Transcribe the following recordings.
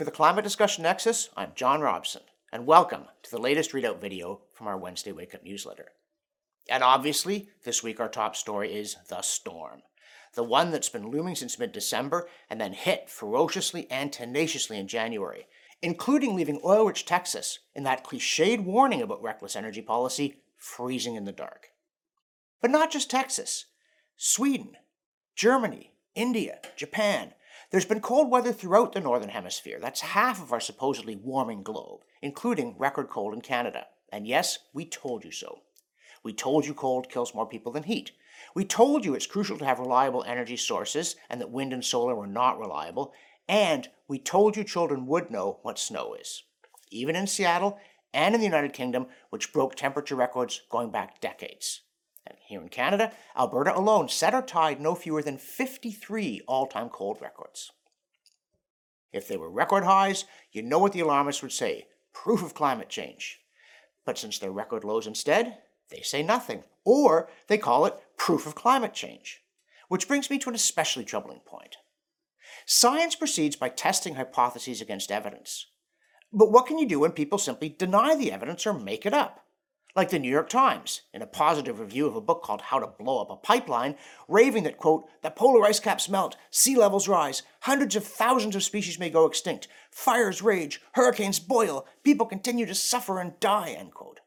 For the Climate Discussion Nexus, I'm John Robson, and welcome to the latest readout video from our Wednesday Wake Up newsletter. And obviously, this week our top story is the storm. The one that's been looming since mid December and then hit ferociously and tenaciously in January, including leaving oil rich Texas in that cliched warning about reckless energy policy freezing in the dark. But not just Texas. Sweden, Germany, India, Japan. There's been cold weather throughout the Northern Hemisphere. That's half of our supposedly warming globe, including record cold in Canada. And yes, we told you so. We told you cold kills more people than heat. We told you it's crucial to have reliable energy sources and that wind and solar were not reliable. And we told you children would know what snow is. Even in Seattle and in the United Kingdom, which broke temperature records going back decades. Here in Canada, Alberta alone set or tied no fewer than 53 all time cold records. If they were record highs, you know what the alarmists would say proof of climate change. But since they're record lows instead, they say nothing, or they call it proof of climate change. Which brings me to an especially troubling point. Science proceeds by testing hypotheses against evidence. But what can you do when people simply deny the evidence or make it up? Like the New York Times, in a positive review of a book called How to Blow Up a Pipeline, raving that, quote, the polar ice caps melt, sea levels rise, hundreds of thousands of species may go extinct, fires rage, hurricanes boil, people continue to suffer and die, end quote.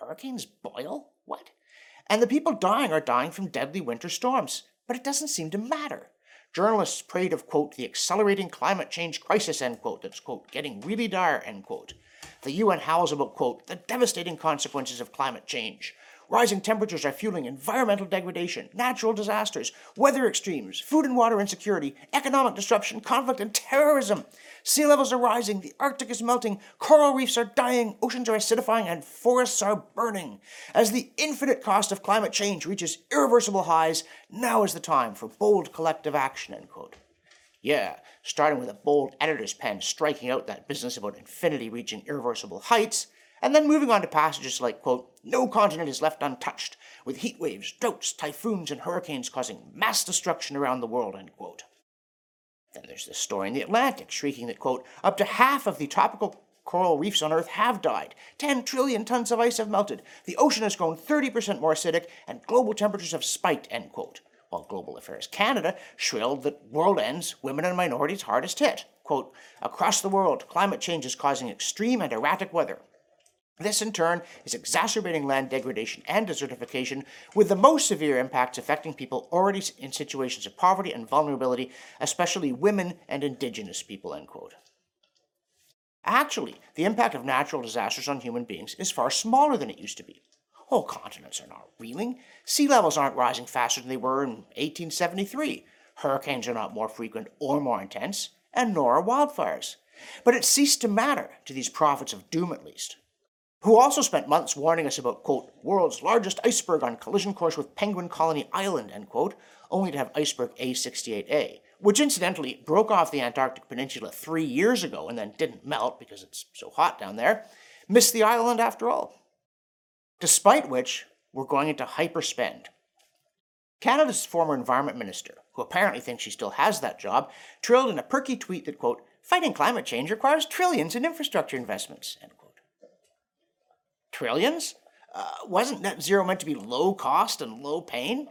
Hurricanes boil? What? And the people dying are dying from deadly winter storms, but it doesn't seem to matter. Journalists prayed of, quote, the accelerating climate change crisis, end quote, that's, quote, getting really dire, end quote. The UN howls about, quote, the devastating consequences of climate change. Rising temperatures are fueling environmental degradation, natural disasters, weather extremes, food and water insecurity, economic disruption, conflict, and terrorism. Sea levels are rising, the Arctic is melting, coral reefs are dying, oceans are acidifying, and forests are burning. As the infinite cost of climate change reaches irreversible highs, now is the time for bold collective action, end quote. Yeah, starting with a bold editor's pen striking out that business about infinity reaching irreversible heights, and then moving on to passages like, quote, no continent is left untouched, with heat waves, droughts, typhoons, and hurricanes causing mass destruction around the world, end quote. Then there's this story in the Atlantic shrieking that, quote, up to half of the tropical coral reefs on Earth have died. 10 trillion tons of ice have melted. The ocean has grown 30% more acidic, and global temperatures have spiked, end quote. While Global Affairs Canada shrilled that world ends, women and minorities hardest hit. Quote, across the world, climate change is causing extreme and erratic weather. This, in turn, is exacerbating land degradation and desertification, with the most severe impacts affecting people already in situations of poverty and vulnerability, especially women and indigenous people. End quote. Actually, the impact of natural disasters on human beings is far smaller than it used to be. Whole continents are not reeling. Sea levels aren't rising faster than they were in 1873. Hurricanes are not more frequent or more intense, and nor are wildfires. But it ceased to matter to these prophets of doom, at least who also spent months warning us about, quote, world's largest iceberg on collision course with Penguin Colony Island, end quote, only to have iceberg A68A, which incidentally broke off the Antarctic Peninsula three years ago and then didn't melt because it's so hot down there, missed the island after all. Despite which, we're going into hyperspend. Canada's former environment minister, who apparently thinks she still has that job, trilled in a perky tweet that, quote, fighting climate change requires trillions in infrastructure investments, end quote trillions? Uh, wasn't net zero meant to be low cost and low pain?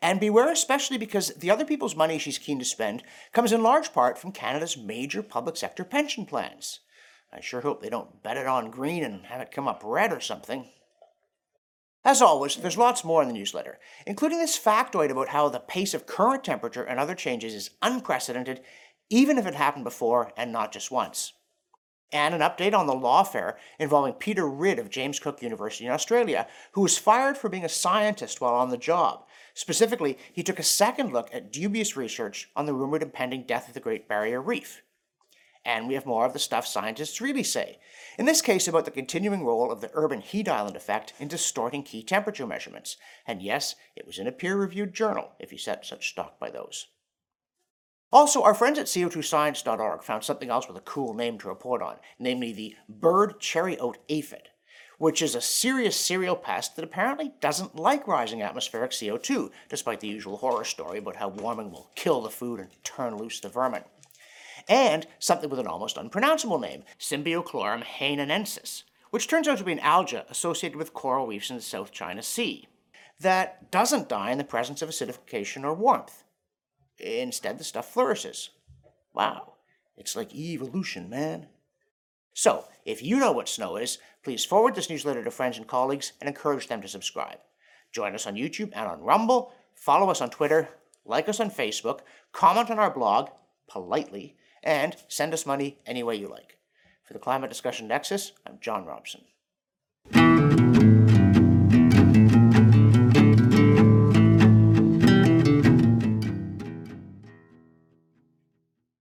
And beware especially because the other people's money she's keen to spend comes in large part from Canada's major public sector pension plans. I sure hope they don't bet it on green and have it come up red or something. As always, there's lots more in the newsletter, including this factoid about how the pace of current temperature and other changes is unprecedented, even if it happened before and not just once and an update on the lawfare involving Peter Ridd of James Cook University in Australia, who was fired for being a scientist while on the job. Specifically, he took a second look at dubious research on the rumored impending death of the Great Barrier Reef. And we have more of the stuff scientists really say, in this case about the continuing role of the urban heat island effect in distorting key temperature measurements. And yes, it was in a peer reviewed journal, if you set such stock by those. Also, our friends at CO2science.org found something else with a cool name to report on, namely the bird cherry oat aphid, which is a serious cereal pest that apparently doesn't like rising atmospheric CO2, despite the usual horror story about how warming will kill the food and turn loose the vermin. And something with an almost unpronounceable name, Symbiochlorum hainanensis, which turns out to be an alga associated with coral reefs in the South China Sea that doesn't die in the presence of acidification or warmth. Instead, the stuff flourishes. Wow, it's like evolution, man. So, if you know what snow is, please forward this newsletter to friends and colleagues and encourage them to subscribe. Join us on YouTube and on Rumble, follow us on Twitter, like us on Facebook, comment on our blog, politely, and send us money any way you like. For the Climate Discussion Nexus, I'm John Robson.